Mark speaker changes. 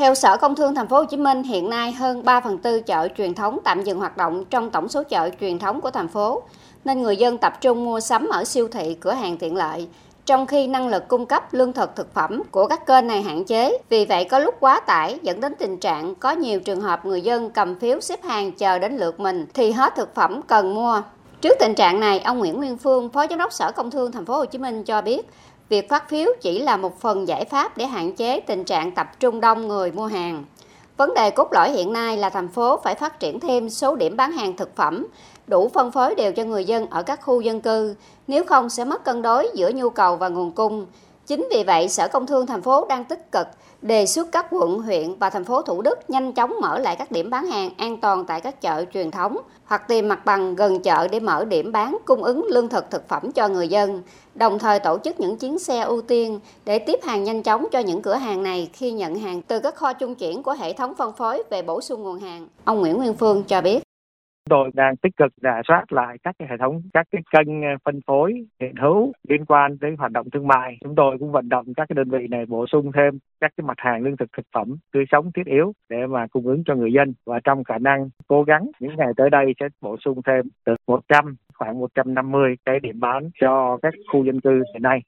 Speaker 1: Theo Sở Công Thương Thành phố Hồ Chí Minh, hiện nay hơn 3 phần tư chợ truyền thống tạm dừng hoạt động trong tổng số chợ truyền thống của thành phố, nên người dân tập trung mua sắm ở siêu thị, cửa hàng tiện lợi, trong khi năng lực cung cấp lương thực thực phẩm của các kênh này hạn chế. Vì vậy có lúc quá tải dẫn đến tình trạng có nhiều trường hợp người dân cầm phiếu xếp hàng chờ đến lượt mình thì hết thực phẩm cần mua. Trước tình trạng này, ông Nguyễn Nguyên Phương, Phó Giám đốc Sở Công Thương Thành phố Hồ Chí Minh cho biết, việc phát phiếu chỉ là một phần giải pháp để hạn chế tình trạng tập trung đông người mua hàng. Vấn đề cốt lõi hiện nay là thành phố phải phát triển thêm số điểm bán hàng thực phẩm, đủ phân phối đều cho người dân ở các khu dân cư, nếu không sẽ mất cân đối giữa nhu cầu và nguồn cung. Chính vì vậy, Sở Công Thương thành phố đang tích cực đề xuất các quận, huyện và thành phố Thủ Đức nhanh chóng mở lại các điểm bán hàng an toàn tại các chợ truyền thống hoặc tìm mặt bằng gần chợ để mở điểm bán cung ứng lương thực thực phẩm cho người dân, đồng thời tổ chức những chuyến xe ưu tiên để tiếp hàng nhanh chóng cho những cửa hàng này khi nhận hàng từ các kho trung chuyển của hệ thống phân phối về bổ sung nguồn hàng. Ông Nguyễn Nguyên Phương cho biết
Speaker 2: tôi đang tích cực rà soát lại các cái hệ thống, các cái kênh ờ, phân phối hiện hữu liên quan đến hoạt động thương mại. Chúng tôi cũng vận động các cái đơn vị này bổ sung thêm các cái mặt hàng lương thực thực phẩm tươi sống thiết yếu để mà cung ứng cho người dân. Và trong khả năng cố gắng, những ngày tới đây sẽ bổ sung thêm từ 100 khoảng 150 cái điểm bán cho các khu dân cư hiện nay.